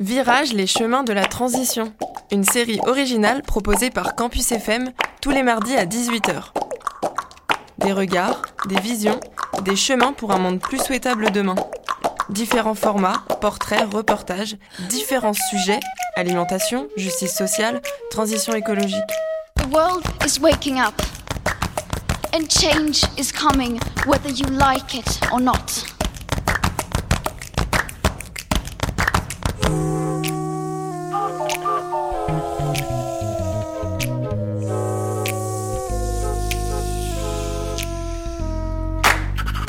Virage les chemins de la transition, une série originale proposée par Campus FM tous les mardis à 18h. Des regards, des visions, des chemins pour un monde plus souhaitable demain. Différents formats, portraits, reportages, différents sujets, alimentation, justice sociale, transition écologique. The world is waking up. And change is coming whether you like it or not.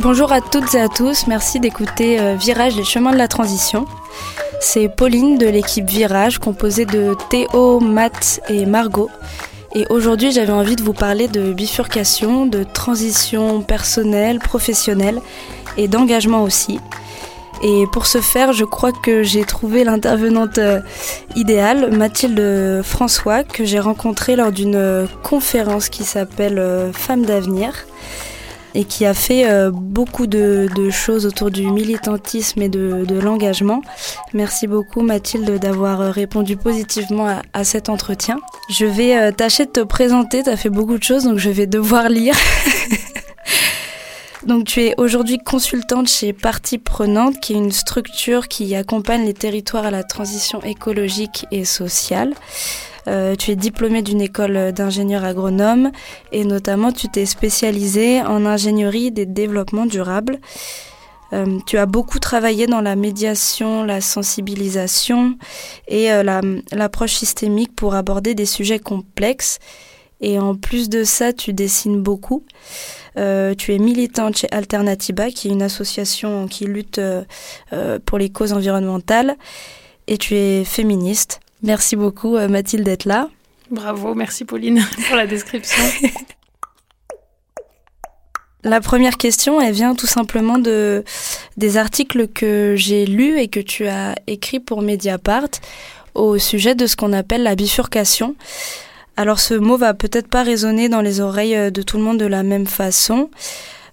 Bonjour à toutes et à tous, merci d'écouter euh, Virage les chemins de la transition. C'est Pauline de l'équipe Virage composée de Théo, Matt et Margot. Et aujourd'hui j'avais envie de vous parler de bifurcation, de transition personnelle, professionnelle et d'engagement aussi. Et pour ce faire, je crois que j'ai trouvé l'intervenante euh, idéale, Mathilde François, que j'ai rencontrée lors d'une euh, conférence qui s'appelle Femmes d'avenir et qui a fait euh, beaucoup de, choses autour du militantisme et de, l'engagement. Merci beaucoup Mathilde d'avoir euh, répondu positivement à, cet entretien. Je vais euh, tâcher de te présenter, tu as fait beaucoup de choses donc je vais devoir lire. Donc tu es aujourd'hui consultante chez Partie Prenante, qui est une structure qui accompagne les territoires à la transition écologique et sociale. Euh, tu es diplômée d'une école d'ingénieur agronome et notamment tu t'es spécialisée en ingénierie des développements durables. Euh, tu as beaucoup travaillé dans la médiation, la sensibilisation et euh, l'approche systémique pour aborder des sujets complexes. Et en plus de ça, tu dessines beaucoup. tu es militante chez Alternatiba, qui est une association qui lutte pour les causes environnementales. Et tu es féministe. Merci beaucoup euh, Mathilde d'être là. Bravo, merci Pauline pour la description. La première question, elle vient tout simplement de des articles que j'ai lus et que tu as écrits pour Mediapart au sujet de ce qu'on appelle la bifurcation. Alors ce mot va peut-être pas résonner dans les oreilles euh, de tout le monde de la même façon.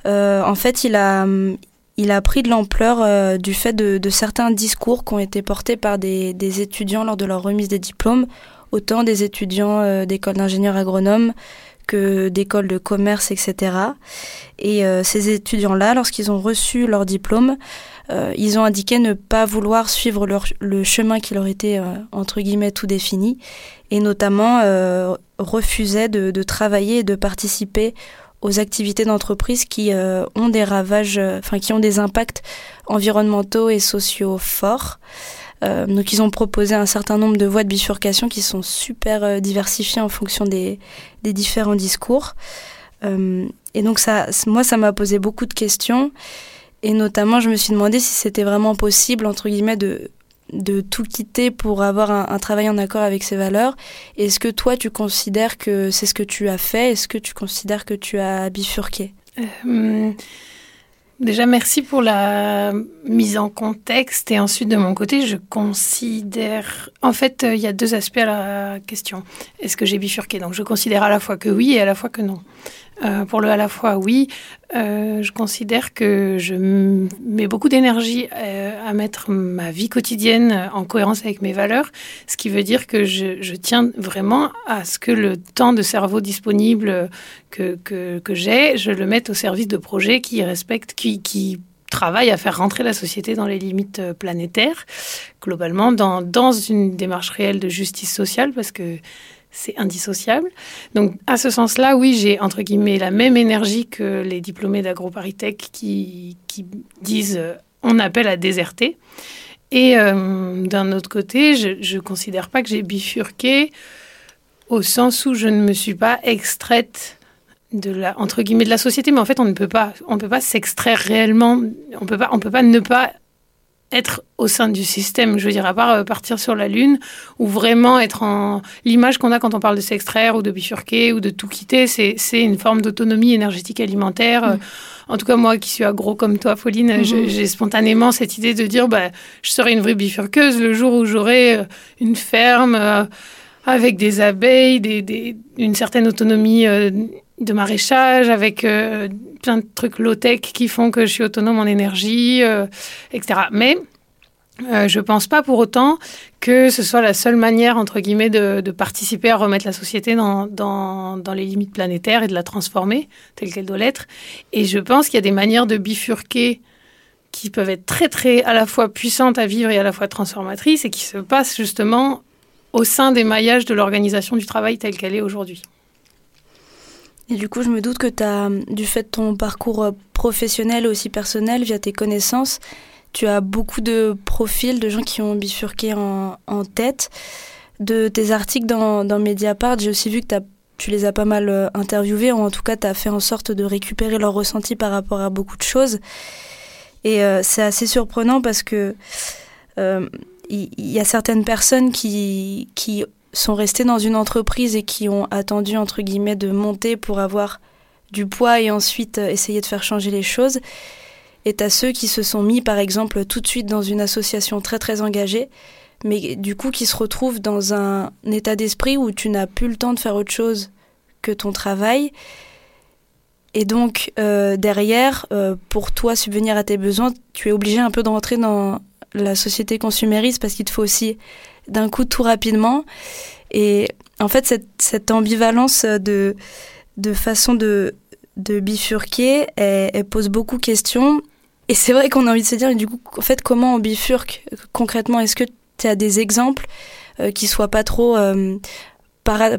Euh, en fait, il a, il a pris de l'ampleur euh, du fait de, certains discours qui ont été portés par des, étudiants lors de leur remise des diplômes, autant des étudiants euh, d'écoles d'ingénieurs agronomes que d'écoles de commerce, etc. Et euh, ces étudiants-là, lorsqu'ils ont reçu leur diplôme, ils ont indiqué ne pas vouloir suivre le chemin qui leur était, entre guillemets, tout défini, et notamment refusaient de travailler et de participer aux activités d'entreprise qui euh, ont des ravages, euh, enfin qui ont des impacts environnementaux et sociaux forts. Euh, donc ils ont proposé un certain nombre de voies de bifurcation qui sont super diversifiées en fonction des, des différents discours. et donc ça, moi, ça m'a posé beaucoup de questions. Et notamment, je me suis demandé si c'était vraiment possible, entre guillemets, de, de tout quitter pour avoir un, travail en accord avec ses valeurs. Est-ce que toi, tu considères que c'est ce que tu as fait? Est-ce que tu considères que tu as bifurqué? Euh, Déjà, merci pour la mise en contexte. Et ensuite, de mon côté, je considère... En fait, euh, il y a deux aspects à la question. Est-ce que j'ai bifurqué? Donc, je considère à la fois que oui et à la fois que non. Euh, pour le à la fois oui, euh, je considère que je mets beaucoup d'énergie à mettre ma vie quotidienne en cohérence avec mes valeurs, ce qui veut dire que je, tiens vraiment à ce que le temps de cerveau disponible que, que, j'ai, je le mette au service de projets qui respectent, qui, qui travaillent à faire rentrer la société dans les limites planétaires, globalement, dans, dans une démarche réelle de justice sociale, parce que c'est indissociable. Donc, à ce sens-là, oui, j'ai entre guillemets la même énergie que les diplômés d'AgroParisTech qui, qui disent euh, on appelle à déserter. Et euh, d'un autre côté, je ne considère pas que j'ai bifurqué au sens où je ne me suis pas extraite de la entre guillemets de la société mais en fait on ne peut pas pas s'extraire réellement on peut pas on peut pas ne pas être au sein du système, je veux dire, à part euh, partir sur la Lune, ou vraiment être en... L'image qu'on a quand on parle de s'extraire ou de bifurquer ou de tout quitter, c'est une forme d'autonomie énergétique alimentaire. Mm. En tout cas, moi qui suis agro comme toi, Pauline, mm-hmm. j'ai spontanément cette idée de dire, bah, je serai une vraie bifurqueuse le jour où j'aurai euh, une ferme euh, avec des abeilles, des, une certaine autonomie de maraîchage, avec euh, plein de trucs low-tech qui font que je suis autonome en énergie, euh, etc. Mais Euh, je pense pas pour autant que ce soit la seule manière, entre guillemets, de, de participer à remettre la société dans, dans, dans, les limites planétaires et de la transformer telle qu'elle doit l'être. Et je pense qu'il y a des manières de bifurquer qui peuvent être très, très à la fois puissantes à vivre et à la fois transformatrices et qui se passent justement au sein des maillages de l'organisation du travail telle qu'elle est aujourd'hui. Et du coup, je me doute que tu as, du fait de ton parcours professionnel et aussi personnel, via tes connaissances, tu as beaucoup de profils de gens qui ont bifurqué en, tête. De tes articles dans, Mediapart, j'ai aussi vu que tu les as pas mal euh, interviewés, ou en tout cas, tu as fait en sorte de récupérer leurs ressentis par rapport à beaucoup de choses. Et euh, c'est assez surprenant parce que euh, il y, a certaines personnes qui, qui sont restées dans une entreprise et qui ont attendu, entre guillemets, de monter pour avoir du poids et ensuite essayer de faire changer les choses et à ceux qui se sont mis, par exemple, tout de suite dans une association très très engagée, mais du coup qui se retrouvent dans un état d'esprit où tu n'as plus le temps de faire autre chose que ton travail. Et donc, euh, derrière, euh, pour toi subvenir à tes besoins, tu es obligé un peu de rentrer dans la société consumériste parce qu'il te faut aussi d'un coup tout rapidement. Et en fait, cette, ambivalence de, façon de, de bifurquer, elle, pose beaucoup de questions. Et c'est vrai qu'on a envie de se dire, du coup, en fait, comment on bifurque concrètement? Est-ce que tu as des exemples euh, qui soient pas trop euh,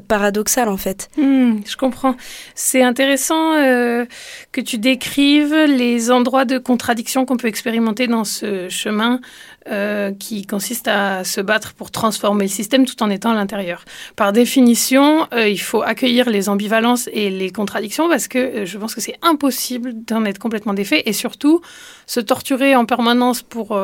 paradoxal en fait? Hmm, je comprends. C'est intéressant euh, que tu décrives les endroits de contradiction qu'on peut expérimenter dans ce chemin euh, qui consiste à se battre pour transformer le système tout en étant à l'intérieur. Par définition, euh, il faut accueillir les ambivalences et les contradictions parce que je pense que c'est impossible d'en être complètement défait et surtout se torturer en permanence pour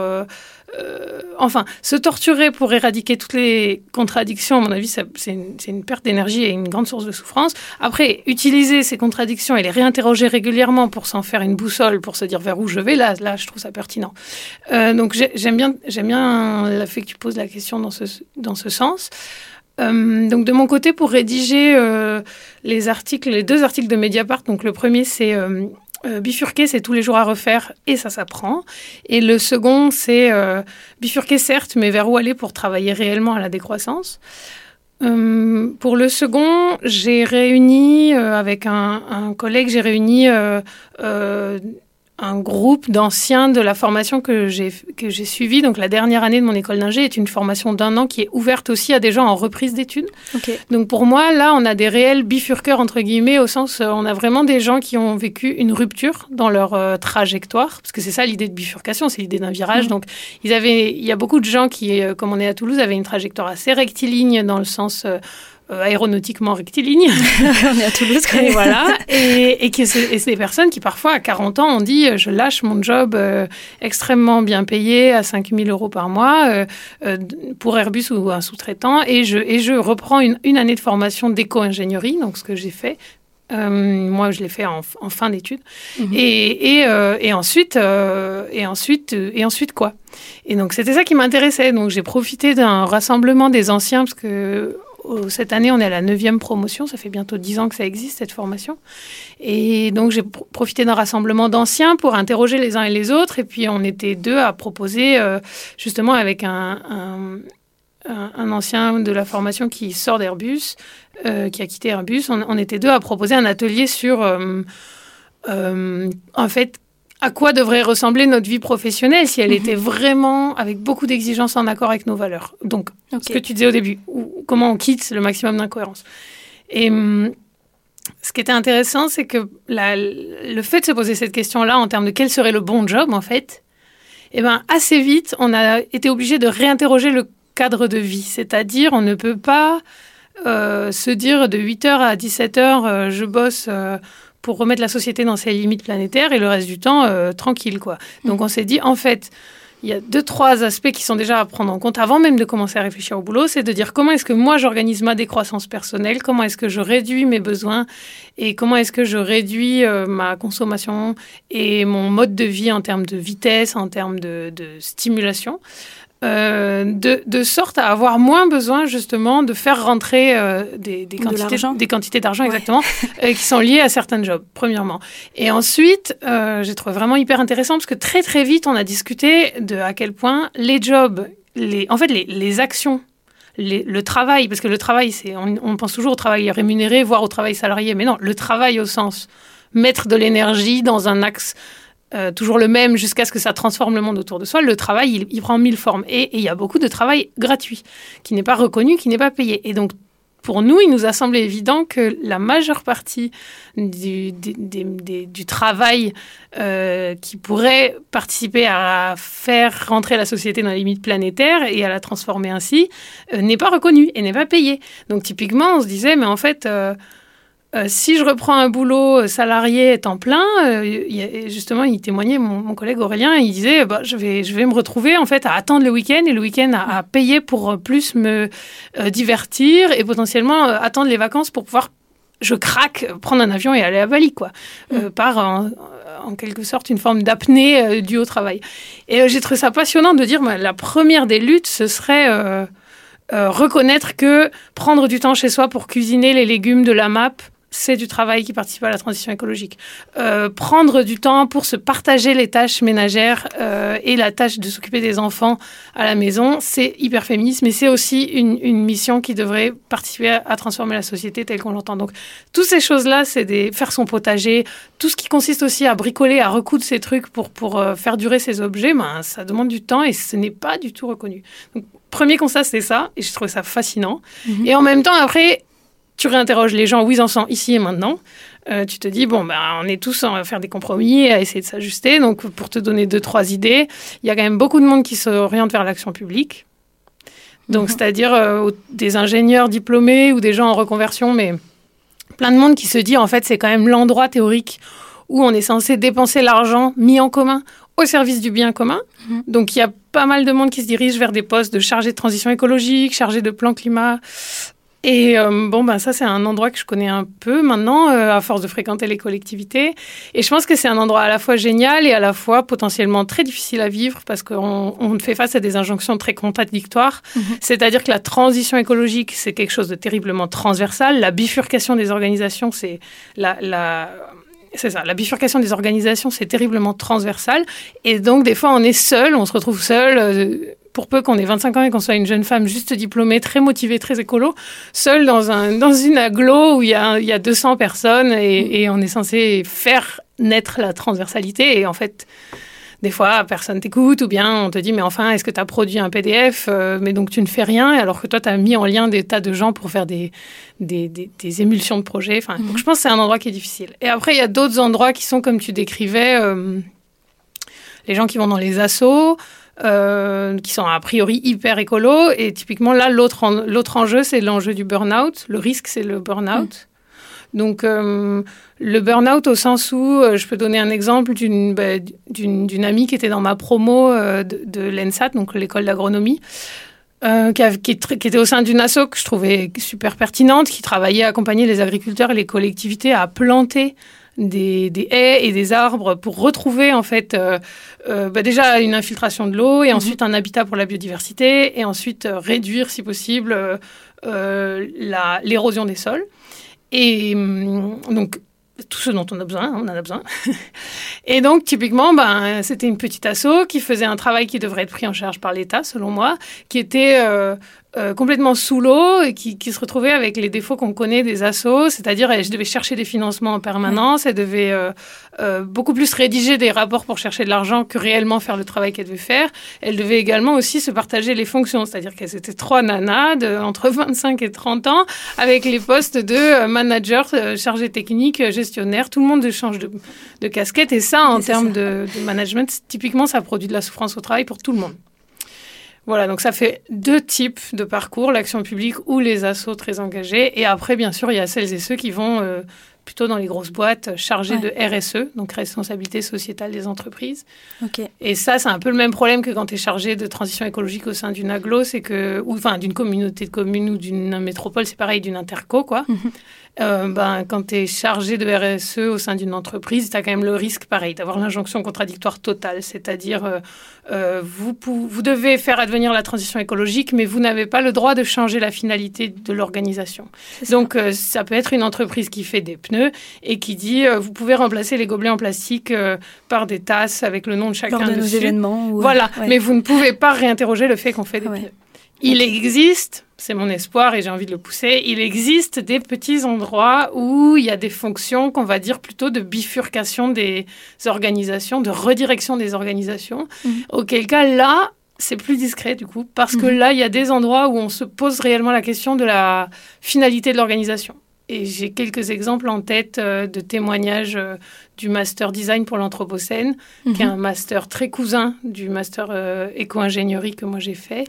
euh, enfin, se torturer pour éradiquer toutes les contradictions, à mon avis, c'est une, perte d'énergie et une grande source de souffrance. Après, utiliser ces contradictions et les réinterroger régulièrement pour s'en faire une boussole, pour se dire vers où je vais, là, là je trouve ça pertinent. Euh, donc, j'aime bien, j'aime bien le fait que tu poses la question dans ce, dans ce sens. Euh, donc de mon côté, pour rédiger les articles, les deux articles de Mediapart, donc le premier c'est bifurquer, c'est tous les jours à refaire et ça s'apprend. Et le second, c'est euh, bifurquer, certes, mais vers où aller pour travailler réellement à la décroissance. Euh, pour le second, j'ai réuni avec un, un collègue, j'ai réuni un groupe d'anciens de la formation que j'ai que j'ai suivie. Donc la dernière année de mon école d'ingé est une formation d'un an qui est ouverte aussi à des gens en reprise d'études. Donc pour moi, là, on a des réels bifurqueurs entre guillemets au sens, euh, on a vraiment des gens qui ont vécu une rupture dans leur euh, trajectoire, parce que c'est ça l'idée de bifurcation, c'est l'idée d'un virage. Mmh. Donc ils avaient, il y a beaucoup de gens qui, euh, comme on est à Toulouse, avaient une trajectoire assez rectiligne dans le sens euh, aéronautiquement rectiligne. on est à Toulouse, Et voilà. Et, et, que c'est des personnes qui, parfois, à 40 ans, ont dit euh, Je lâche mon job euh, extrêmement bien payé à 5 000 euros par mois pour Airbus ou un sous-traitant et je, et je reprends une, une année de formation d'éco-ingénierie, donc ce que j'ai fait moi, je l'ai fait en, en fin d'études. Et, et, et, ensuite, et, ensuite, et ensuite quoi? Et donc, c'était ça qui m'intéressait. Donc, j'ai profité d'un rassemblement des anciens, parce que cette année, on est à la neuvième promotion. Ça fait bientôt dix ans que ça existe, cette formation. Et donc, j'ai profité d'un rassemblement d'anciens pour interroger les uns et les autres. Et puis, on était deux à proposer, euh, justement, avec un, ancien de la formation qui sort d'Airbus, euh, qui a quitté Airbus. On, était deux à proposer un atelier sur, euh, en fait, à quoi devrait ressembler notre vie professionnelle si elle mhm. était vraiment avec beaucoup d'exigences en accord avec nos valeurs? Donc, ce que tu disais au début, ou, comment on quitte le maximum d'incohérence. Et hum, ce qui était intéressant, c'est que le fait de se poser cette question-là en termes de quel serait le bon job, en fait, eh ben, assez vite, on a été obligé de réinterroger le cadre de vie. C'est-à-dire, on ne peut pas euh, se dire de 8h à 17h, euh, je bosse euh, pour remettre la société dans ses limites planétaires et le reste du temps euh, tranquille quoi. Donc on s'est dit en fait il y a deux trois aspects qui sont déjà à prendre en compte avant même de commencer à réfléchir au boulot, c'est de dire comment est-ce que moi j'organise ma décroissance personnelle, comment est-ce que je réduis mes besoins et comment est-ce que je réduis euh, ma consommation et mon mode de vie en termes de vitesse, en termes de, stimulation. Euh, de, de, sorte à avoir moins besoin justement de faire rentrer euh, des, des, quantités, des, quantités, d'argent exactement euh, qui sont liées à certains jobs, premièrement. Et ensuite, j'ai trouvé vraiment hyper intéressant parce que très très vite on a discuté de à quel point les jobs, les, en fait les, les actions le travail, parce que le travail, c'est, on, on, pense toujours au travail rémunéré, voire au travail salarié, mais non, le travail au sens mettre de l'énergie dans un axe euh, toujours le même jusqu'à ce que ça transforme le monde autour de soi, le travail, il, prend mille formes. Et il y a beaucoup de travail gratuit, qui n'est pas reconnu, qui n'est pas payé. Et donc, pour nous, il nous a semblé évident que la majeure partie du, travail euh, qui pourrait participer à faire rentrer la société dans les limites planétaires et à la transformer ainsi euh, n'est pas reconnu et n'est pas payé. Donc typiquement, on se disait, mais en fait, si je reprends un boulot euh, salarié temps plein, euh, justement, il témoignait, mon, collègue Aurélien, il disait, bah, je, vais, je vais me retrouver en fait à attendre le week-end et le week-end à, payer pour plus me divertir et potentiellement attendre les vacances pour pouvoir, je craque, prendre un avion et aller à Bali, quoi, mm. par en, quelque sorte une forme d'apnée due au travail. Et j'ai trouvé ça passionnant de dire, bah, la première des luttes, ce serait... reconnaître que prendre du temps chez soi pour cuisiner les légumes de la map, c'est du travail qui participe à la transition écologique. Euh, prendre du temps pour se partager les tâches ménagères euh, et la tâche de s'occuper des enfants à la maison, c'est hyper féministe, mais c'est aussi une, mission qui devrait participer à, transformer la société telle qu'on l'entend. Donc, toutes ces choses-là, c'est des faire son potager, tout ce qui consiste aussi à bricoler, à recoudre ces trucs pour, pour euh, faire durer ces objets, ben, ça demande du temps et ce n'est pas du tout reconnu. Donc, premier constat, c'est ça, et je trouve ça fascinant. Mhm. Et en même temps, après, tu réinterroges les gens où ils en sont ici et maintenant. Euh, tu te dis, bon, ben, on est tous à faire des compromis, à essayer de s'ajuster. Donc, pour te donner deux, trois idées, il y a quand même beaucoup de monde qui s'oriente vers l'action publique. Donc, mhm. c'est-à-dire euh, des ingénieurs diplômés ou des gens en reconversion, mais plein de monde qui se dit, en fait, c'est quand même l'endroit théorique où on est censé dépenser l'argent mis en commun au service du bien commun. Mhm. Donc, il y a pas mal de monde qui se dirige vers des postes de chargé de transition écologique, chargé de plan climat, et euh, bon, ben ça, c'est un endroit que je connais un peu maintenant, euh, à force de fréquenter les collectivités. Et je pense que c'est un endroit à la fois génial et à la fois potentiellement très difficile à vivre parce qu'on on fait face à des injonctions très contradictoires. Mhm. C'est-à-dire que la transition écologique, c'est quelque chose de terriblement transversal. La bifurcation des organisations, c'est la, la c'est ça, la bifurcation des organisations, c'est terriblement transversal. Et donc, des fois, on est seul, on se retrouve seul. Euh, pour peu qu'on ait 25 ans et qu'on soit une jeune femme juste diplômée, très motivée, très écolo, seule dans, un, dans une aglo où il y a, il y a 200 personnes et, et, on est censé faire naître la transversalité. Et en fait, des fois, personne t'écoute ou bien on te dit, mais enfin, est-ce que tu as produit un PDF, euh, mais donc tu ne fais rien, alors que toi, tu as mis en lien des tas de gens pour faire des, des, des, émulsions de projets. Enfin, Donc, mhm. je pense que c'est un endroit qui est difficile. Et après, il y a d'autres endroits qui sont, comme tu décrivais, euh, les gens qui vont dans les assos. Euh, qui sont a priori hyper écolo. Et typiquement, là, l'autre, l'autre enjeu, c'est l'enjeu du burn-out. Le risque, c'est le burn-out. Mm. Donc, euh, le burn-out au sens où, euh, je peux donner un exemple d'une, bah, d'une, d'une amie qui était dans ma promo de, de l'ENSAT, donc l'école d'agronomie. qui, qui, qui, était au sein d'une asso que je trouvais super pertinente, qui travaillait à accompagner les agriculteurs et les collectivités à planter des, des, haies et des arbres pour retrouver en fait euh, euh, bah déjà une infiltration de l'eau et mhm. ensuite un habitat pour la biodiversité et ensuite euh, réduire si possible l'érosion des sols. Et hum, donc tout ce dont on a besoin, on en a besoin. et donc, typiquement, ben, c'était une petite asso qui faisait un travail qui devrait être pris en charge par l'État, selon moi, qui était euh, complètement sous l'eau et qui, qui, se retrouvait avec les défauts qu'on connaît des assos, c'est-à-dire je devais chercher des financements en permanence, elle devait euh, euh, beaucoup plus rédiger des rapports pour chercher de l'argent que réellement faire le travail qu'elle devait faire. Elle devait également aussi se partager les fonctions, c'est-à-dire qu'elles étaient trois nanas de, entre 25 et 30 ans avec les postes de manager, chargé technique, gestionnaire, tout le monde change de, de casquette. Et ça en termes de, de management, typiquement ça produit de la souffrance au travail pour tout le monde. Voilà, donc ça fait deux types de parcours, l'action publique ou les assos très engagés. Et après, bien sûr, il y a celles et ceux qui vont euh, plutôt dans les grosses boîtes chargées de RSE, donc responsabilité sociétale des entreprises. Et ça, c'est un peu le même problème que quand tu es chargé de transition écologique au sein d'une aglo, c'est que, ou enfin d'une communauté de communes ou d'une métropole, c'est pareil, d'une interco, quoi. Mhm. Euh, ben, quand tu es chargé de RSE au sein d'une entreprise, tu as quand même le risque, pareil, d'avoir l'injonction contradictoire totale. C'est-à-dire, euh, euh, vous, vous devez faire advenir la transition écologique, mais vous n'avez pas le droit de changer la finalité de l'organisation. Donc, ça peut être une entreprise qui fait des pneus et qui dit, vous pouvez remplacer les gobelets en plastique par des tasses avec le nom de chacun Lors de dessus. nos événements. Voilà, mais vous ne pouvez pas réinterroger le fait qu'on fait des pneus. Il existe, c'est mon espoir et j'ai envie de le pousser, il existe des petits endroits où il y a des fonctions qu'on va dire plutôt de bifurcation des organisations, de redirection des organisations. Mhm. Auquel cas, là, c'est plus discret du coup, parce que mhm. là, il y a des endroits où on se pose réellement la question de la finalité de l'organisation. Et j'ai quelques exemples en tête euh, de témoignages euh, du master design pour l'Anthropocène, qui est mhm. un master très cousin du master euh, éco-ingénierie que moi j'ai fait,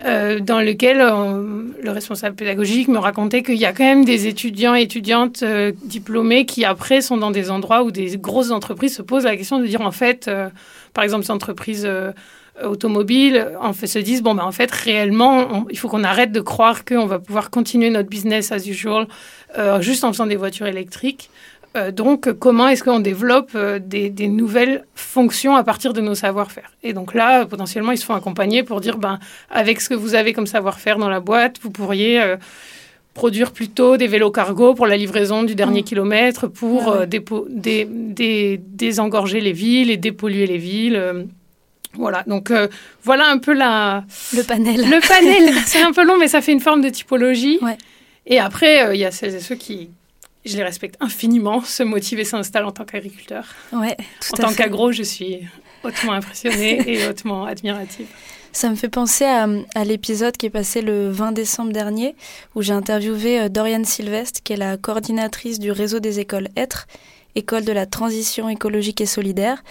dans lequel le responsable pédagogique me racontait qu'il y a quand même des étudiants et étudiantes diplômés qui après sont dans des endroits où des grosses entreprises se posent la question de dire en fait, par exemple, ces entreprises automobiles en fait, se disent bon ben en fait réellement il faut qu'on arrête de croire qu'on va pouvoir continuer notre business as usual euh, juste en faisant des voitures électriques. Euh, donc, comment est-ce qu'on développe euh, des, nouvelles fonctions à partir de nos savoir-faire? Et donc là, potentiellement, ils se font accompagner pour dire, ben, avec ce que vous avez comme savoir-faire dans la boîte, vous pourriez produire plutôt des vélos cargo pour la livraison du dernier mmh. kilomètre, pour ah désengorger les villes et dépolluer les villes. Voilà, donc voilà un peu la... Le panel. Le panel, c'est un peu long, mais ça fait une forme de typologie. Ouais. Et après, euh, il y a celles et ceux qui, je les respecte infiniment, se motivent et s'installent en tant qu'agriculteur. Ouais, en tant qu'agro, je suis hautement impressionnée et hautement admirative. Ça me fait penser à, l'épisode qui est passé le 20 décembre dernier, où j'ai interviewé euh, Doriane Sylvestre, qui est la coordinatrice du réseau des écoles Être, école de la transition écologique et solidaire.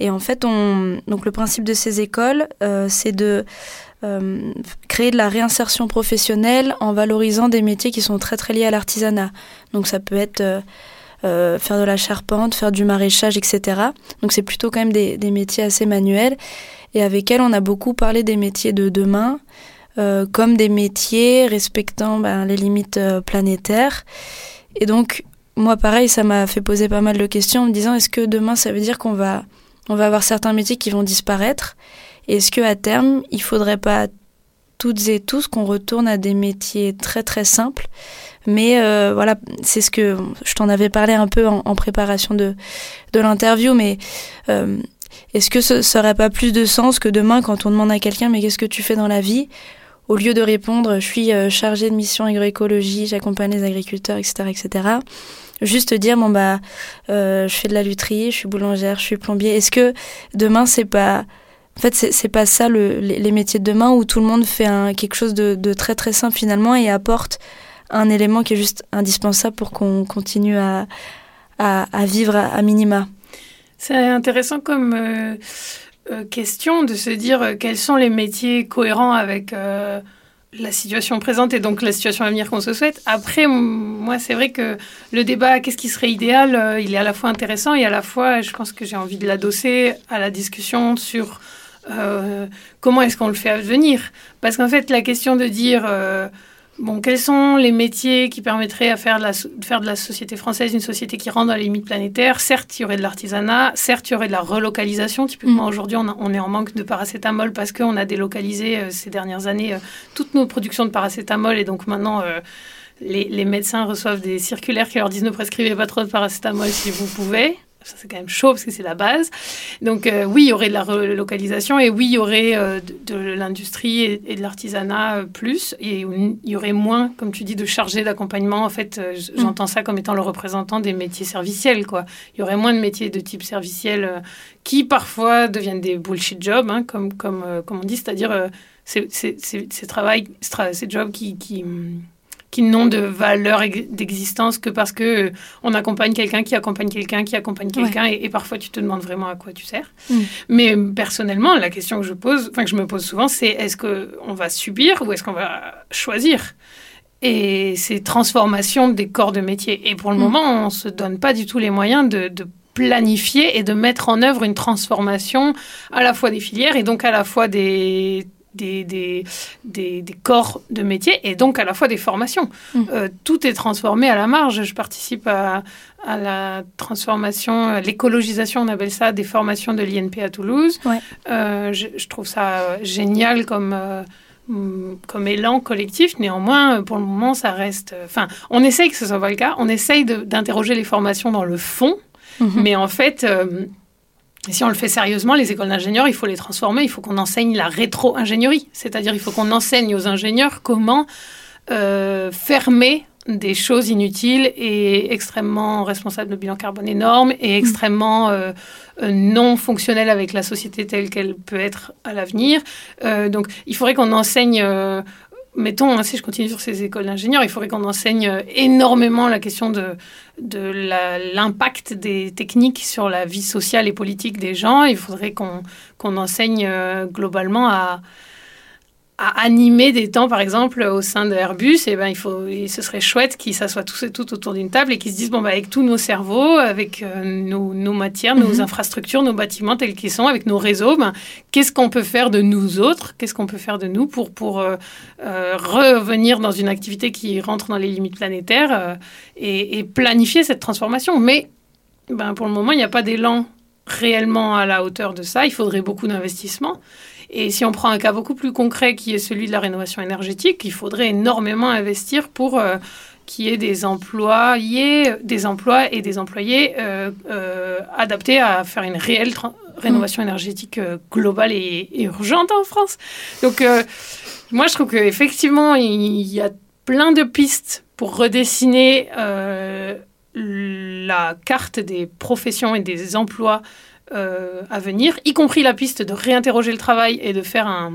Et en fait, on, donc le principe de ces écoles, euh, c'est de euh, créer de la réinsertion professionnelle en valorisant des métiers qui sont très très liés à l'artisanat. Donc ça peut être euh, faire de la charpente, faire du maraîchage, etc. Donc c'est plutôt quand même des, métiers assez manuels. Et avec elle, on a beaucoup parlé des métiers de demain, comme des métiers respectant ben, les limites planétaires. Et donc, moi, pareil, ça m'a fait poser pas mal de questions en me disant est-ce que demain, ça veut dire qu'on va, on va avoir certains métiers qui vont disparaître? Est-ce que à terme, il faudrait pas toutes et tous qu'on retourne à des métiers très très simples? Mais euh, voilà, c'est ce que je t'en avais parlé un peu en, préparation de, de l'interview, mais euh, est-ce que ce serait pas plus de sens que demain, quand on demande à quelqu'un, mais qu'est-ce que tu fais dans la vie? Au lieu de répondre, je suis euh, chargé de mission agroécologie, j'accompagne les agriculteurs, etc., etc., juste dire, bon bah, je fais de la lutherie, je suis boulangère, je suis plombier. Est-ce que demain, c'est pas en fait, c'est pas ça le, les, métiers de demain où tout le monde fait quelque chose de, très très simple finalement et apporte un élément qui est juste indispensable pour qu'on continue à, vivre à, minima? C'est intéressant comme euh, euh, question de se dire euh, quels sont les métiers cohérents avec la situation présente et donc la situation à venir qu'on se souhaite. Après, moi, c'est vrai que le débat, qu'est-ce qui serait idéal, il est à la fois intéressant et à la fois, je pense que j'ai envie de l'adosser à la discussion sur euh, comment est-ce qu'on le fait advenir Parce qu'en fait, la question de dire, euh, bon, quels sont les métiers qui permettraient à faire de, la, faire de la société française une société qui rentre dans les limites planétaires? Certes, il y aurait de l'artisanat, certes, il y aurait de la relocalisation. Typiquement, mm. aujourd'hui, on, est en manque de paracétamol parce qu'on a délocalisé euh, ces dernières années toutes nos productions de paracétamol et donc maintenant... Les, les, médecins reçoivent des circulaires qui leur disent ne prescrivez pas trop de paracétamol si vous pouvez ça c'est quand même chaud parce que c'est la base. Donc euh, oui, il y aurait de la relocalisation et oui, il y aurait euh, de, l'industrie et, de l'artisanat euh, plus et il y aurait moins, comme tu dis, de chargés d'accompagnement. En fait, j'entends ça comme étant le représentant des métiers serviciels. Quoi. Il y aurait moins de métiers de type serviciel qui parfois deviennent des bullshit jobs, hein, comme, comme, comme on dit, c'est-à-dire ces, ces, jobs qui qui n'ont de valeur d'existence que parce que euh, on accompagne quelqu'un qui accompagne quelqu'un qui accompagne quelqu'un et, parfois tu te demandes vraiment à quoi tu sers. Mm. Mais personnellement, la question que je pose, enfin que je me pose souvent, c'est est-ce que on va subir ou est-ce qu'on va choisir? Et ces transformations des corps de métier. Et pour le Mm. moment, on ne se donne pas du tout les moyens de, de planifier et de mettre en œuvre une transformation à la fois des filières et donc à la fois des, des, des, des, des corps de métier et donc à la fois des formations. Mm. Euh, tout est transformé à la marge. Je participe à, à la transformation, à l'écologisation, on appelle ça, des formations de l'INP à Toulouse. Ouais. Euh, je, je trouve ça euh, génial comme... euh, hum, comme élan collectif, néanmoins, pour le moment, ça reste. Enfin, on essaye que ce soit pas le cas. On essaye d'interroger les formations dans le fond, Mhm. mais en fait, euh, si on le fait sérieusement, les écoles d'ingénieurs, il faut les transformer. Il faut qu'on enseigne la rétro-ingénierie, c'est-à-dire il faut qu'on enseigne aux ingénieurs comment euh, fermer des choses inutiles et extrêmement responsables de bilan carbone énorme et extrêmement euh, euh, non fonctionnelles avec la société telle qu'elle peut être à l'avenir. Euh, donc, il faudrait qu'on enseigne, mettons, hein, si je continue sur ces écoles d'ingénieurs, il faudrait qu'on enseigne euh, énormément la question de, de l'impact des techniques sur la vie sociale et politique des gens. Il faudrait qu'on qu'on enseigne euh, globalement à à animer des temps, par exemple, au sein de Airbus, et ben, il faut, et ce serait chouette qu'ils s'assoient tous et toutes autour d'une table et qu'ils se disent, bon, ben, avec tous nos cerveaux, avec euh, nos, nos matières, nos Mhm. infrastructures, nos bâtiments tels qu'ils sont, avec nos réseaux, ben, qu'est-ce qu'on peut faire de nous autres? Qu'est-ce qu'on peut faire de nous pour, pour euh, euh, revenir dans une activité qui rentre dans les limites planétaires et, et planifier cette transformation? Mais ben, pour le moment, il n'y a pas d'élan réellement à la hauteur de ça. Il faudrait beaucoup d'investissements. Et si on prend un cas beaucoup plus concret qui est celui de la rénovation énergétique, il faudrait énormément investir pour euh, qu'il y ait des employés, des emplois et des employés euh, euh, adaptés à faire une réelle rénovation énergétique euh, globale et, et urgente en France. Donc, moi, je trouve qu'effectivement, il y a plein de pistes pour redessiner la carte des professions et des emplois euh, à venir, y compris la piste de réinterroger le travail et de faire un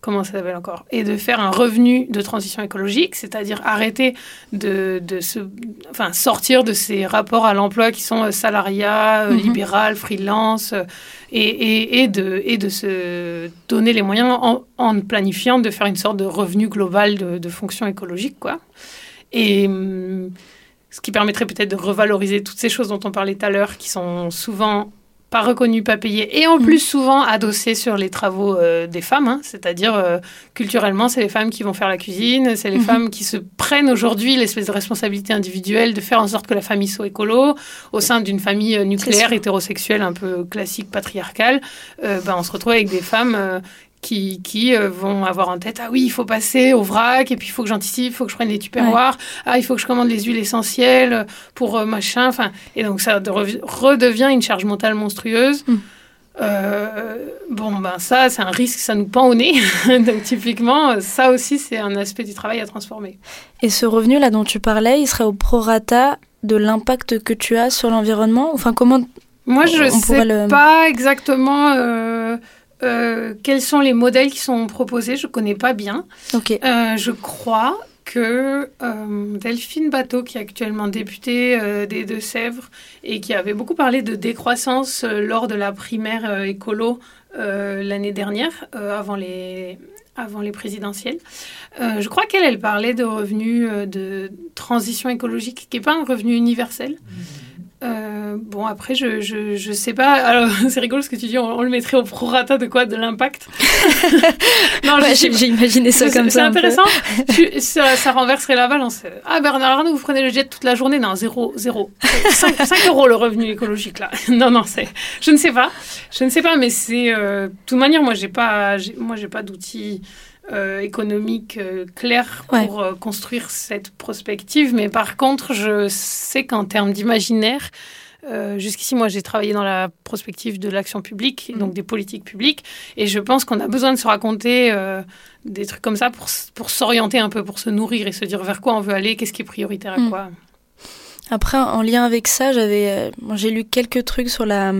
comment ça s'appelle encore et de faire un revenu de transition écologique, c'est-à-dire arrêter de, de se, enfin sortir de ces rapports à l'emploi qui sont euh, salariat, euh, Mhm. libéral, freelance, et, et, et de et de se donner les moyens en, en planifiant de faire une sorte de revenu global de, de fonction écologique, quoi. Et hum, ce qui permettrait peut-être de revaloriser toutes ces choses dont on parlait tout à l'heure, qui sont souvent pas reconnues, pas payées, et en Mm. plus souvent adossées sur les travaux euh, des femmes. hein. C'est-à-dire, euh, culturellement, c'est les femmes qui vont faire la cuisine, c'est les Mhm. femmes qui se prennent aujourd'hui l'espèce de responsabilité individuelle de faire en sorte que la famille soit écolo. Au sein d'une famille euh, nucléaire, hétérosexuelle, un peu classique, patriarcale, euh, ben, on se retrouve avec des femmes... qui, qui euh, vont avoir en tête ah oui il faut passer au vrac et puis il faut que j'anticipe il faut que je prenne les tupperwares ah il faut que je commande les huiles essentielles pour euh, machin enfin et donc ça de- redevient une charge mentale monstrueuse. Mm. Euh, bon ben ça c'est un risque ça nous pend au nez. Donc typiquement ça aussi c'est un aspect du travail à transformer. Et ce revenu-là dont tu parlais, il serait au prorata de l'impact que tu as sur l'environnement? Enfin, comment moi je On sais le- pas exactement euh, euh, quels sont les modèles qui sont proposés? Je connais pas bien Ok. Euh, je crois que euh, Delphine Bateau, qui est actuellement députée euh, des Deux-Sèvres et qui avait beaucoup parlé de décroissance euh, lors de la primaire euh, écolo euh, l'année dernière, euh, avant les avant les présidentielles. Euh, je crois qu'elle, elle parlait de revenus euh, de transition écologique, qui n'est pas un revenu universel. Euh, bon, après, je, je, je sais pas. Alors, c'est rigolo ce que tu dis, on, on le mettrait au prorata de quoi? De l'impact? Non, Ouais, j'ai imaginé ça c'est comme c'est ça. peu. intéressant. Tu- ça, ça renverserait la balance. Ah, Bernard Arnault, vous prenez le jet toute la journée? Non, zéro, zéro. 5, euros le revenu écologique, là. Non, non, c'est. Je ne sais pas. Je ne sais pas, mais c'est. euh, de toute manière, moi, j'ai pas, j'ai- moi, j'ai pas d'outils. Euh, économiques euh, clairs pour euh, construire cette prospective, mais par contre, je sais qu'en termes d'imaginaire, euh, jusqu'ici, moi, j'ai travaillé dans la prospective de l'action publique, Mm. donc des politiques publiques, et je pense qu'on a besoin de se raconter euh, des trucs comme ça pour, pour s'orienter un peu, pour se nourrir et se dire vers quoi on veut aller, qu'est-ce qui est prioritaire à Mm. quoi. Après, en lien avec ça, j'avais, euh, j'ai lu quelques trucs sur la,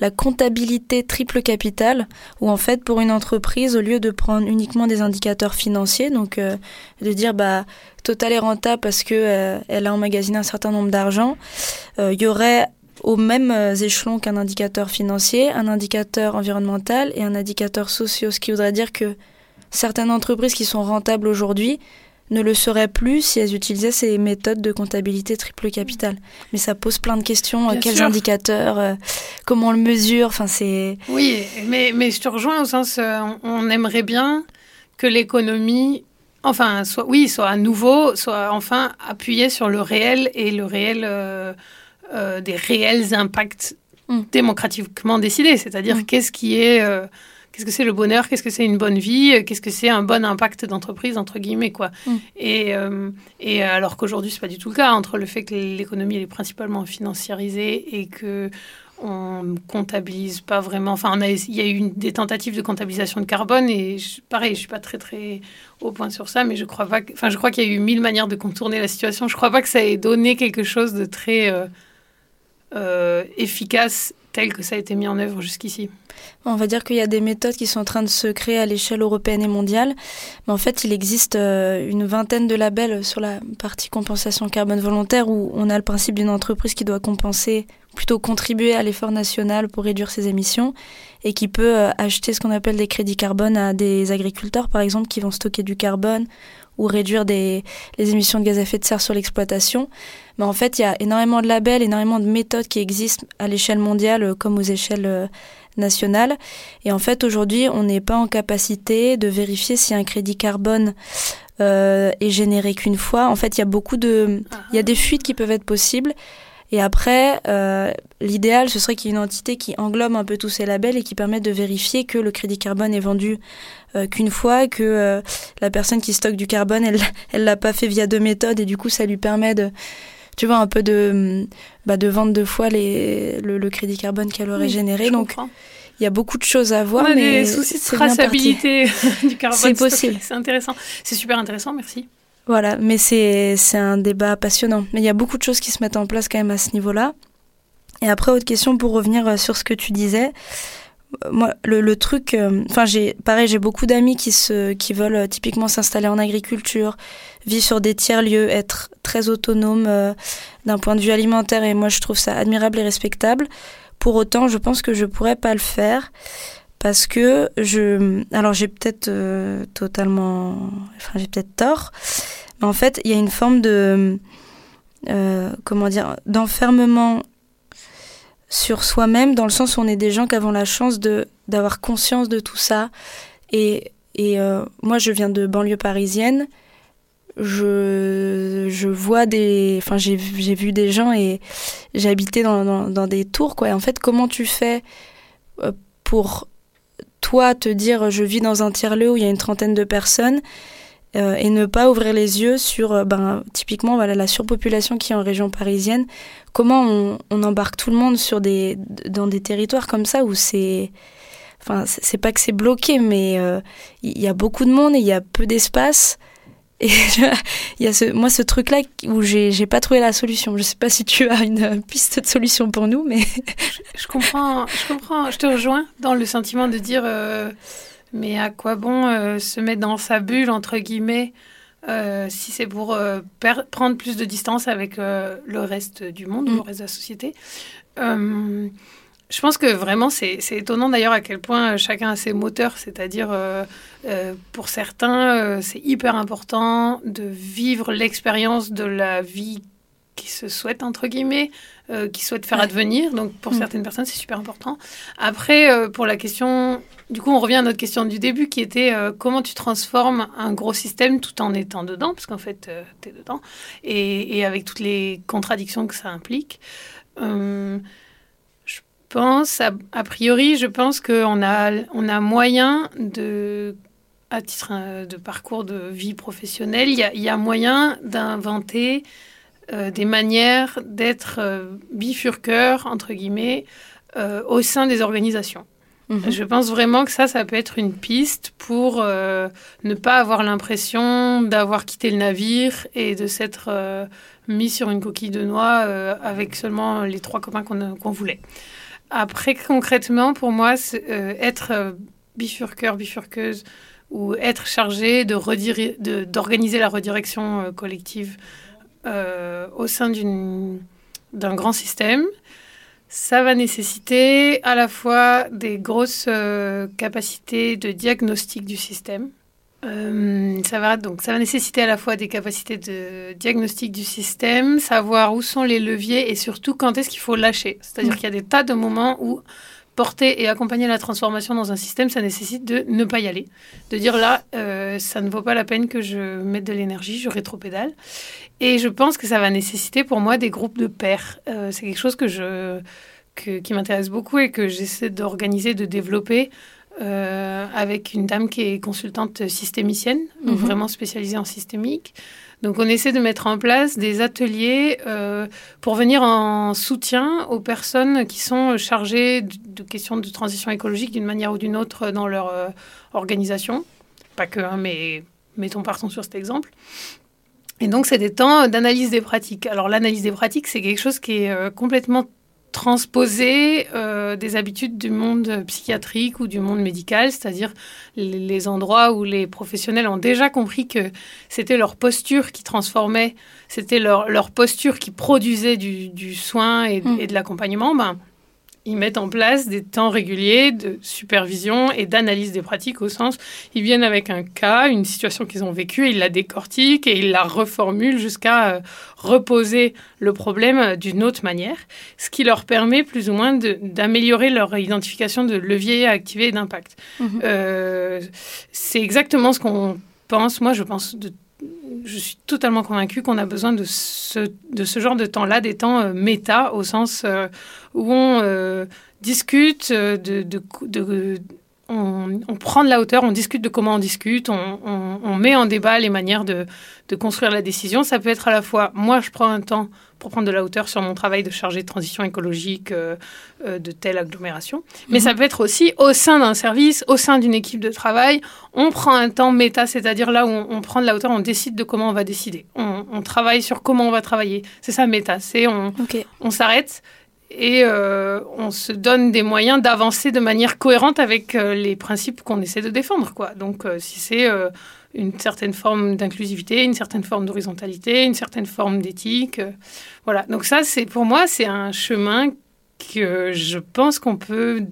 la comptabilité triple capital, où en fait, pour une entreprise, au lieu de prendre uniquement des indicateurs financiers, donc euh, de dire bah Total est rentable parce que euh, elle a emmagasiné un certain nombre d'argent, euh, il y aurait au même euh, échelon qu'un indicateur financier, un indicateur environnemental et un indicateur social, ce qui voudrait dire que certaines entreprises qui sont rentables aujourd'hui ne le seraient plus si elles utilisaient ces méthodes de comptabilité triple capital. Mais ça pose plein de questions. Bien quels sûr. indicateurs euh, Comment on le mesure Enfin, c'est. Oui, mais, mais je te rejoins au sens, euh, on, aimerait bien que l'économie, enfin, soit, oui, soit à nouveau, soit enfin appuyée sur le réel et le réel, euh, euh, des réels impacts Mm. démocratiquement décidés. C'est-à-dire Mm. qu'est-ce qui est, euh, qu'est-ce que c'est le bonheur, qu'est-ce que c'est une bonne vie, qu'est-ce que c'est un bon impact d'entreprise entre guillemets quoi? Mm. Et, euh, et alors qu'aujourd'hui c'est pas du tout le cas entre le fait que l'économie elle est principalement financiarisée et que on comptabilise pas vraiment. Enfin, on a- il y a eu une- des tentatives de comptabilisation de carbone et je- pareil, je suis pas très très au point sur ça, mais je crois pas. que- Enfin, je crois qu'il y a eu mille manières de contourner la situation. Je crois pas que ça ait donné quelque chose de très euh, euh, efficace tel que ça a été mis en œuvre jusqu'ici. On va dire qu'il y a des méthodes qui sont en train de se créer à l'échelle européenne et mondiale. En fait, il existe euh, une vingtaine de labels sur la partie compensation carbone volontaire où on a le principe d'une entreprise qui doit compenser, plutôt contribuer à l'effort national pour réduire ses émissions et qui peut euh, acheter ce qu'on appelle des crédits carbone à des agriculteurs, par exemple, qui vont stocker du carbone ou réduire des, les émissions de gaz à effet de serre sur l'exploitation. Mais en fait, il y a énormément de labels, énormément de méthodes qui existent à l'échelle mondiale euh, comme aux échelles euh, nationales. Et en fait, aujourd'hui, on n'est pas en capacité de vérifier si un crédit carbone euh, est généré qu'une fois. En fait, il y a beaucoup de... Il y a des fuites qui peuvent être possibles. Et après, euh, l'idéal, ce serait qu'il y ait une entité qui englobe un peu tous ces labels et qui permette de vérifier que le crédit carbone est vendu euh, qu'une fois, que euh, la personne qui stocke du carbone, elle elle l'a pas fait via deux méthodes et du coup, ça lui permet de, tu vois, un peu de, bah, de vendre deux fois les, le, le crédit carbone qu'elle aurait Oui, généré. Donc, il y a beaucoup de choses à voir, on a mais des soucis de traçabilité du carbone. C'est possible. C'est intéressant. C'est super intéressant, merci. Voilà, mais c'est c'est un débat passionnant. Mais il y a beaucoup de choses qui se mettent en place quand même à ce niveau-là. Et après, autre question pour revenir euh, sur ce que tu disais. Moi, le, le truc, euh, enfin, j'ai pareil, j'ai beaucoup d'amis qui se, qui veulent euh, typiquement s'installer en agriculture, vivre sur des tiers lieux, être très autonomes euh, d'un point de vue alimentaire. Et moi, je trouve ça admirable et respectable. Pour autant, je pense que je pourrais pas le faire parce que je, alors j'ai peut-être totalement, enfin, j'ai peut-être tort. Mais en fait, il y a une forme de, comment dire, d'enfermement sur soi-même, dans le sens où on est des gens qui avons la chance d'avoir conscience de tout ça. Et, et euh, moi, je viens de banlieue parisienne. Je, je vois des. Enfin, j'ai vu- des gens et habité dans, dans, dans des tours, quoi. Et en fait, comment tu fais euh, pour toi te dire je vis dans un tiers-lieu où il y a une trentaine de personnes euh, et ne pas ouvrir les yeux sur euh, ben, typiquement voilà, la surpopulation qui est en région parisienne. Comment on, embarque tout le monde sur des, dans des territoires comme ça où c'est. Enfin, c'est pas que c'est bloqué, mais euh, il y a beaucoup de monde et il y a peu d'espace. Et il y a ce, moi ce truc-là où j'ai pas trouvé la solution. Je sais pas si tu as une piste de solution pour nous, mais Je comprends, je comprends, je te rejoins dans le sentiment de dire mais à quoi bon euh, se mettre dans sa bulle entre guillemets euh, si c'est pour euh, prendre plus de distance avec le reste du monde, Mm. le reste de la société. Euh, je pense que vraiment c'est étonnant d'ailleurs à quel point chacun a ses moteurs, c'est-à-dire euh, euh, pour certains euh, c'est hyper important de vivre l'expérience de la vie qui se souhaite entre guillemets euh, qui souhaitent faire Ouais. advenir. Donc pour Mm. certaines personnes, c'est super important. Après, euh, pour la question, du coup, on revient à notre question du début qui était euh, comment tu transformes un gros système tout en étant dedans, parce qu'en fait, tu es dedans, et, et avec toutes les contradictions que ça implique. Je pense, a, a priori, je pense qu'on a, on a moyen de à titre de parcours de vie professionnelle, il y a, il y a moyen d'inventer euh, des manières d'être euh, bifurqueur, entre guillemets, euh, au sein des organisations. Mhm. Je pense vraiment que ça, ça peut être une piste pour euh, ne pas avoir l'impression d'avoir quitté le navire et de s'être euh, mis sur une coquille de noix euh, avec seulement les trois copains qu'on voulait. Après, concrètement, pour moi, être bifurqueur, bifurqueuse ou être chargé de rediri- de- d'organiser la redirection collective euh, au sein d'un grand système, ça va nécessiter à la fois des grosses euh, capacités de diagnostic du système, Euh, ça, va, donc, ça va nécessiter à la fois des capacités de diagnostic du système, savoir où sont les leviers et surtout quand est-ce qu'il faut lâcher. C'est-à-dire qu'il y a des tas de moments où porter et accompagner la transformation dans un système, ça nécessite de ne pas y aller. De dire là, euh, ça ne vaut pas la peine que je mette de l'énergie, je rétropédale. Et je pense que ça va nécessiter pour moi des groupes de pairs. Euh, c'est quelque chose que je, qui m'intéresse beaucoup et que j'essaie d'organiser, de développer. Euh, avec une dame qui est consultante systémicienne, Mhm. vraiment spécialisée en systémique. Donc on essaie de mettre en place des ateliers euh, pour venir en soutien aux personnes qui sont chargées de, questions de transition écologique d'une manière ou d'une autre dans leur euh, organisation. Pas que, hein, mais mettons partons sur cet exemple. Et donc c'est des temps d'analyse des pratiques. Alors l'analyse des pratiques, c'est quelque chose qui est euh, complètement transposer euh, des habitudes du monde psychiatrique ou du monde médical, c'est-à-dire les, les endroits où les professionnels ont déjà compris que c'était leur posture qui transformait, c'était leur, leur posture qui produisait du, du soin et, Mm. et de l'accompagnement, ben, ils mettent en place des temps réguliers de supervision et d'analyse des pratiques au sens, ils viennent avec un cas, une situation qu'ils ont vécue, et ils la décortiquent et ils la reformulent jusqu'à euh, reposer le problème euh, d'une autre manière, ce qui leur permet plus ou moins d'améliorer leur identification de leviers à activer et d'impact. Mhm. Euh, c'est exactement ce qu'on pense. Moi, je pense de je suis totalement convaincue qu'on a besoin de ce, de ce genre de temps-là, des temps euh, méta, au sens euh, où on euh, discute de- on, on prend de la hauteur, on discute de comment on discute, on, on- on met en débat les manières de, de construire la décision. Ça peut être à la fois, moi, je prends un temps pour prendre de la hauteur sur mon travail de chargé de transition écologique euh, euh, de telle agglomération. Mais Mhm. ça peut être aussi au sein d'un service, au sein d'une équipe de travail, on prend un temps méta, c'est-à-dire là où on, prend de la hauteur, on décide de comment on va décider. On, travaille sur comment on va travailler. C'est ça méta, c'est on s'arrête et euh, on se donne des moyens d'avancer de manière cohérente avec euh, les principes qu'on essaie de défendre. Quoi. Donc euh, si c'est une certaine forme d'inclusivité, une certaine forme d'horizontalité, une certaine forme d'éthique, voilà. Donc ça, c'est pour moi, c'est un chemin que je pense qu'on peut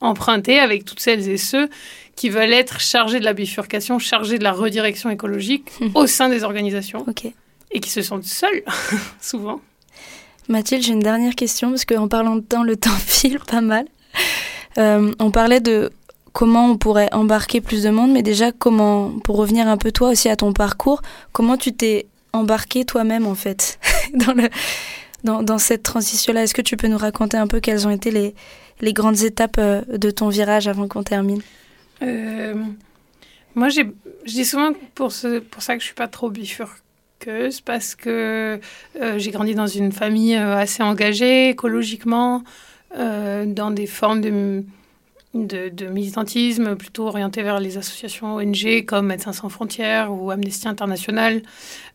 emprunter avec toutes celles et ceux qui veulent être chargés de la bifurcation, chargés de la redirection écologique au sein des organisations Ok. et qui se sentent seuls, souvent. Mathilde, j'ai une dernière question parce qu'en parlant de temps, le temps file pas mal. Euh, on parlait de comment on pourrait embarquer plus de monde, mais déjà comment, pour revenir un peu toi aussi à ton parcours, comment tu t'es embarqué toi-même en fait dans, cette transition-là? Est-ce que tu peux nous raconter un peu quelles ont été les, grandes étapes euh, de ton virage avant qu'on termine? Euh, moi, je dis souvent pour, ça que je suis pas trop parce que euh, j'ai grandi dans une famille euh, assez engagée écologiquement, euh, dans des formes de, militantisme plutôt orientées vers les associations ONG comme Médecins sans frontières ou Amnesty International.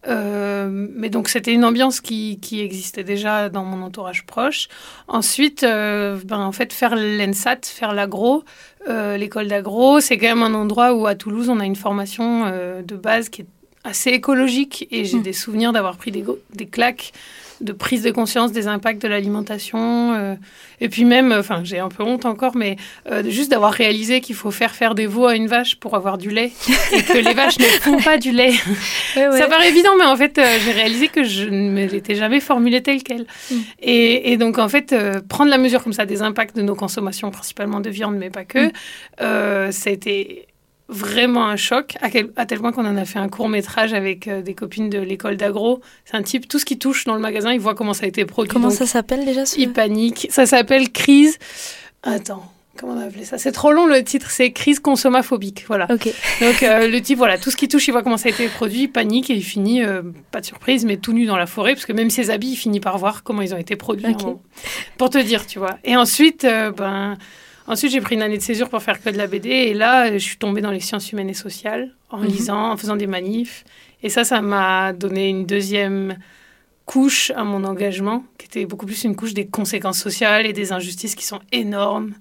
Mais donc c'était une ambiance qui, existait déjà dans mon entourage proche. Ensuite, ben, en fait, faire l'ENSAT, faire l'agro, l'école d'agro, c'est quand même un endroit où à Toulouse, on a une formation de base qui est assez écologique et j'ai Mm. des souvenirs d'avoir pris des, des claques de prise de conscience des impacts de l'alimentation euh, et puis même, enfin j'ai un peu honte encore, mais euh, juste d'avoir réalisé qu'il faut faire faire des veaux à une vache pour avoir du lait et que les vaches ne font pas du lait. Ça paraît évident, mais en fait, euh, j'ai réalisé que je ne me l'étais jamais formulé tel quel. Mm. Et, et donc, en fait, euh, prendre la mesure comme ça des impacts de nos consommations, principalement de viande, mais pas que, Mm. euh, ça a été vraiment un choc, à, quel- à tel point qu'on en a fait un court métrage avec euh, des copines de l'école d'agro. C'est un type, tout ce qui touche dans le magasin, il voit comment ça a été produit. Comment ça s'appelle déjà ce... il panique. Ça s'appelle crise. Attends, comment on a appelé ça? C'est trop long le titre, c'est crise consommaphobique. Voilà. Donc euh, le type, voilà, tout ce qui touche, il voit comment ça a été produit, il panique et il finit, euh, pas de surprise, mais tout nu dans la forêt, parce que même ses habits, il finit par voir comment ils ont été produits. En. Pour te dire, tu vois. Et ensuite, ben, ensuite j'ai pris une année de césure pour faire que de la BD, et là, je suis tombée dans les sciences humaines et sociales, en Mhm. lisant, en faisant des manifs. Et ça, ça m'a donné une deuxième couche à mon engagement, qui était beaucoup plus une couche des conséquences sociales et des injustices qui sont énormes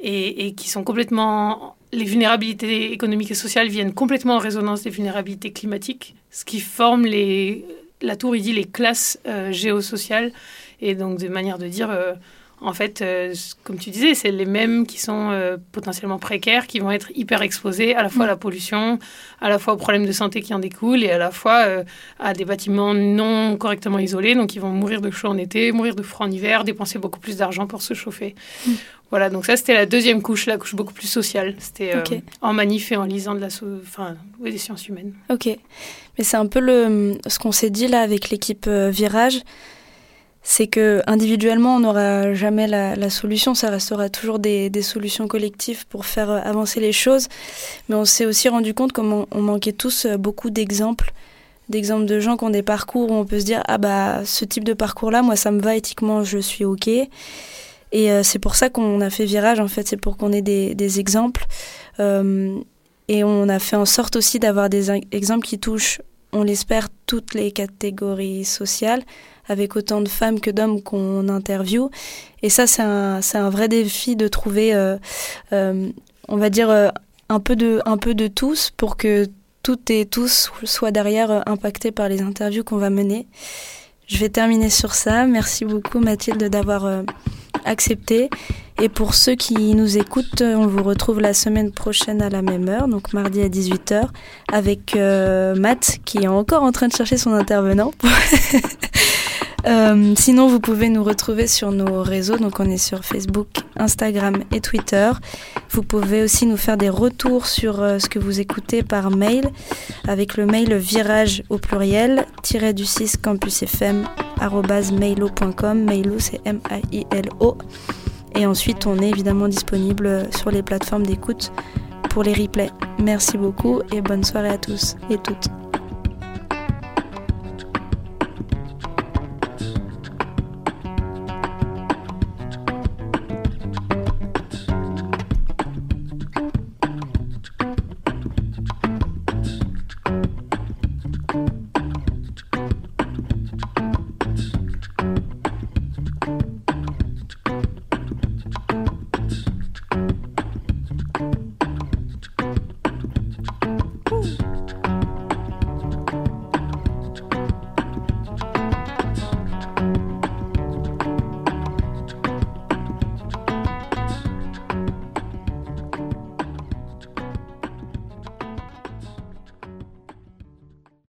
et, et qui sont complètement... Les vulnérabilités économiques et sociales viennent complètement en résonance des vulnérabilités climatiques, ce qui forme les... La tour, il dit les classes euh, géosociales. Et donc, de manière de dire, euh, en fait, euh, comme tu disais, c'est les mêmes qui sont euh, potentiellement précaires, qui vont être hyper exposés à la fois à la pollution, à la fois aux problèmes de santé qui en découlent et à la fois euh, à des bâtiments non correctement isolés. Donc, ils vont mourir de chaud en été, mourir de froid en hiver, dépenser beaucoup plus d'argent pour se chauffer. Mm. Voilà, donc ça, c'était la deuxième couche, la couche beaucoup plus sociale. C'était en manif et en lisant de la enfin, des sciences humaines. Ok. Mais c'est un peu le, ce qu'on s'est dit là avec l'équipe Virage c'est que individuellement on n'aura jamais la, solution, ça restera toujours des, solutions collectives pour faire avancer les choses. Mais on s'est aussi rendu compte qu'on on manquait tous beaucoup d'exemples, d'exemples de gens qui ont des parcours où on peut se dire ah bah ce type de parcours là, moi ça me va éthiquement, je suis ok. Et euh, c'est pour ça qu'on a fait virage en fait, c'est pour qu'on ait des, exemples. Euh, et on a fait en sorte aussi d'avoir des exemples qui touchent, on l'espère, toutes les catégories sociales avec autant de femmes que d'hommes qu'on interviewe. Et ça, c'est un, vrai défi de trouver, euh, euh, on va dire, euh, un, peu de, un peu de tous pour que toutes et tous soient derrière impactés par les interviews qu'on va mener. Je vais terminer sur ça. Merci beaucoup Mathilde d'avoir accepté. Et pour ceux qui nous écoutent, on vous retrouve la semaine prochaine à la même heure, donc mardi à 18h, avec Matt qui est encore en train de chercher son intervenant. Euh, sinon, vous pouvez nous retrouver sur nos réseaux. Donc, on est sur Facebook, Instagram et Twitter. Vous pouvez aussi nous faire des retours sur euh, ce que vous écoutez par mail avec le mail virage au pluriel tiré du 6 campusfm. Mailo, c'est M-A-I-L-O. Et ensuite, on est évidemment disponible sur les plateformes d'écoute pour les replays. Merci beaucoup et bonne soirée à tous et toutes.